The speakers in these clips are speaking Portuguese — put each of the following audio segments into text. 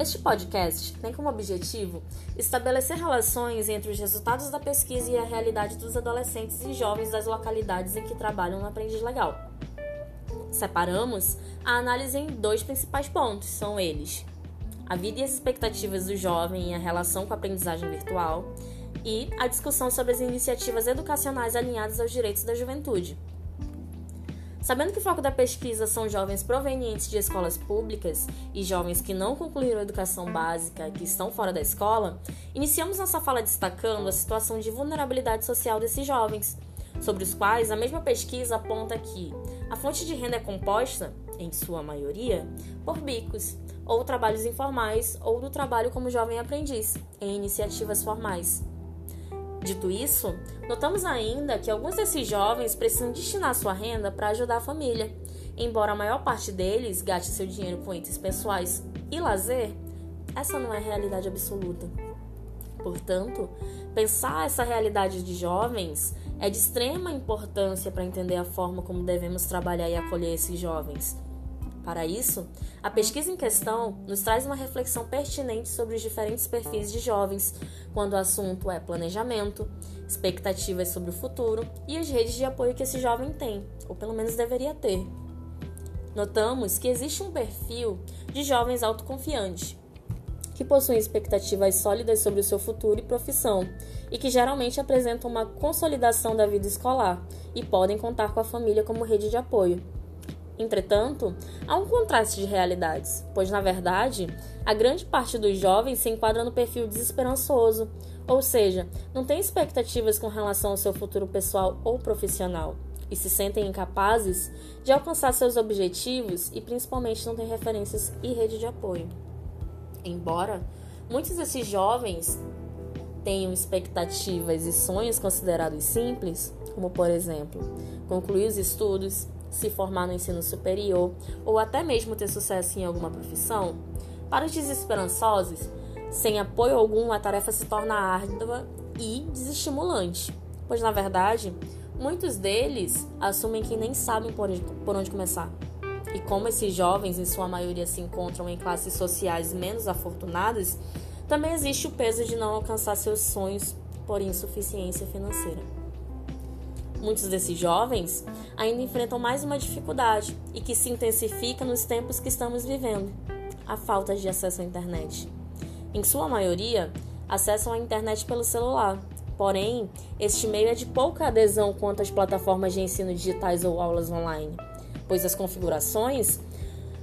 Este podcast tem como objetivo estabelecer relações entre os resultados da pesquisa e a realidade dos adolescentes e jovens das localidades em que trabalham no Aprendiz Legal. Separamos a análise em dois principais pontos, são eles: a vida e as expectativas do jovem e a relação com a aprendizagem virtual, e a discussão sobre as iniciativas educacionais alinhadas aos direitos da juventude. Sabendo que o foco da pesquisa são jovens provenientes de escolas públicas e jovens que não concluíram a educação básica, que estão fora da escola, iniciamos nossa fala destacando a situação de vulnerabilidade social desses jovens, sobre os quais a mesma pesquisa aponta que a fonte de renda é composta, em sua maioria, por bicos, ou trabalhos informais, ou do trabalho como jovem aprendiz, em iniciativas formais. Dito isso, notamos ainda que alguns desses jovens precisam destinar sua renda para ajudar a família, embora a maior parte deles gaste seu dinheiro com itens pessoais e lazer, essa não é a realidade absoluta. Portanto, pensar essa realidade de jovens é de extrema importância para entender a forma como devemos trabalhar e acolher esses jovens para isso, a pesquisa em questão nos traz uma reflexão pertinente sobre os diferentes perfis de jovens, quando o assunto é planejamento, expectativas sobre o futuro e as redes de apoio que esse jovem tem, ou pelo menos deveria ter. Notamos que existe um perfil de jovens autoconfiantes, que possuem expectativas sólidas sobre o seu futuro e profissão, e que geralmente apresentam uma consolidação da vida escolar e podem contar com a família como rede de apoio. Entretanto, há um contraste de realidades, pois, na verdade, a grande parte dos jovens se enquadra no perfil desesperançoso, ou seja, não tem expectativas com relação ao seu futuro pessoal ou profissional e se sentem incapazes de alcançar seus objetivos e principalmente não têm referências e rede de apoio. Embora muitos desses jovens tenham expectativas e sonhos considerados simples, como por exemplo, concluir os estudos, se formar no ensino superior ou até mesmo ter sucesso em alguma profissão, para os desesperançosos, sem apoio algum, a tarefa se torna árdua e desestimulante, pois na verdade, muitos deles assumem que nem sabem por onde começar. E como esses jovens, em sua maioria, se encontram em classes sociais menos afortunadas, também existe o peso de não alcançar seus sonhos por insuficiência financeira. Muitos desses jovens ainda enfrentam mais uma dificuldade e que se intensifica nos tempos que estamos vivendo: a falta de acesso à internet. Em sua maioria, acessam a internet pelo celular. Porém, este meio é de pouca adesão quanto às plataformas de ensino digitais ou aulas online, pois as configurações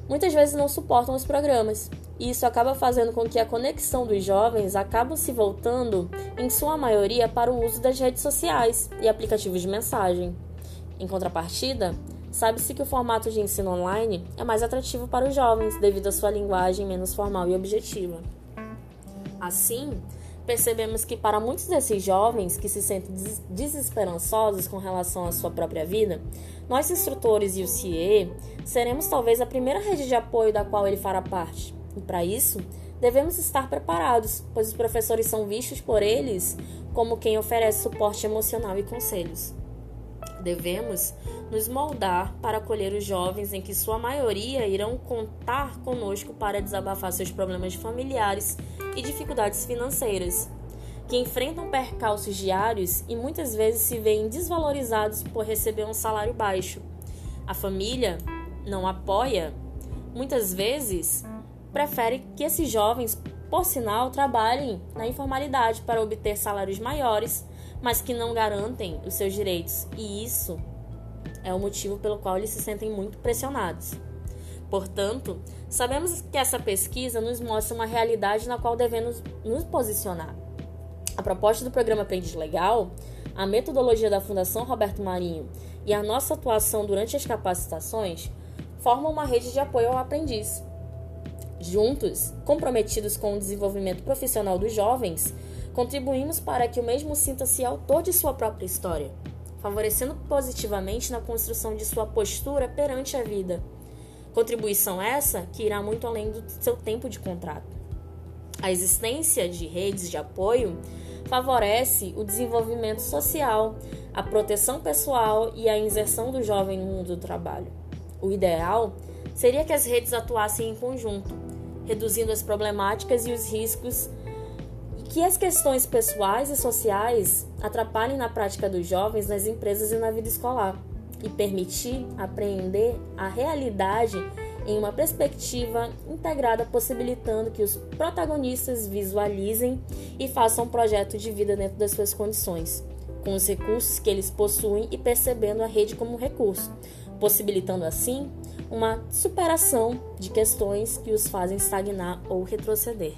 muitas vezes não suportam os programas isso acaba fazendo com que a conexão dos jovens acabe se voltando, em sua maioria, para o uso das redes sociais e aplicativos de mensagem. Em contrapartida, sabe-se que o formato de ensino online é mais atrativo para os jovens devido à sua linguagem menos formal e objetiva. Assim, percebemos que para muitos desses jovens que se sentem desesperançosos com relação à sua própria vida, nós instrutores e o CIE seremos talvez a primeira rede de apoio da qual ele fará parte. E para isso, devemos estar preparados, pois os professores são vistos por eles como quem oferece suporte emocional e conselhos. Devemos nos moldar para acolher os jovens em que sua maioria irão contar conosco para desabafar seus problemas familiares e dificuldades financeiras, que enfrentam percalços diários e muitas vezes se veem desvalorizados por receber um salário baixo. A família não apoia, muitas vezes prefere que esses jovens, por sinal, trabalhem na informalidade para obter salários maiores, mas que não garantem os seus direitos, e isso é o motivo pelo qual eles se sentem muito pressionados. Portanto, sabemos que essa pesquisa nos mostra uma realidade na qual devemos nos posicionar. A proposta do programa Aprendiz Legal, a metodologia da Fundação Roberto Marinho e a nossa atuação durante as capacitações formam uma rede de apoio ao aprendiz, Juntos, comprometidos com o desenvolvimento profissional dos jovens, contribuímos para que o mesmo sinta-se autor de sua própria história, favorecendo positivamente na construção de sua postura perante a vida. Contribuição essa que irá muito além do seu tempo de contrato. A existência de redes de apoio favorece o desenvolvimento social, a proteção pessoal e a inserção do jovem no mundo do trabalho. O ideal seria que as redes atuassem em conjunto, reduzindo as problemáticas e os riscos que as questões pessoais e sociais atrapalhem na prática dos jovens nas empresas e na vida escolar, e permitir apreender a realidade em uma perspectiva integrada, possibilitando que os protagonistas visualizem e façam um projeto de vida dentro das suas condições, com os recursos que eles possuem e percebendo a rede como recurso, possibilitando assim uma superação de questões que os fazem estagnar ou retroceder.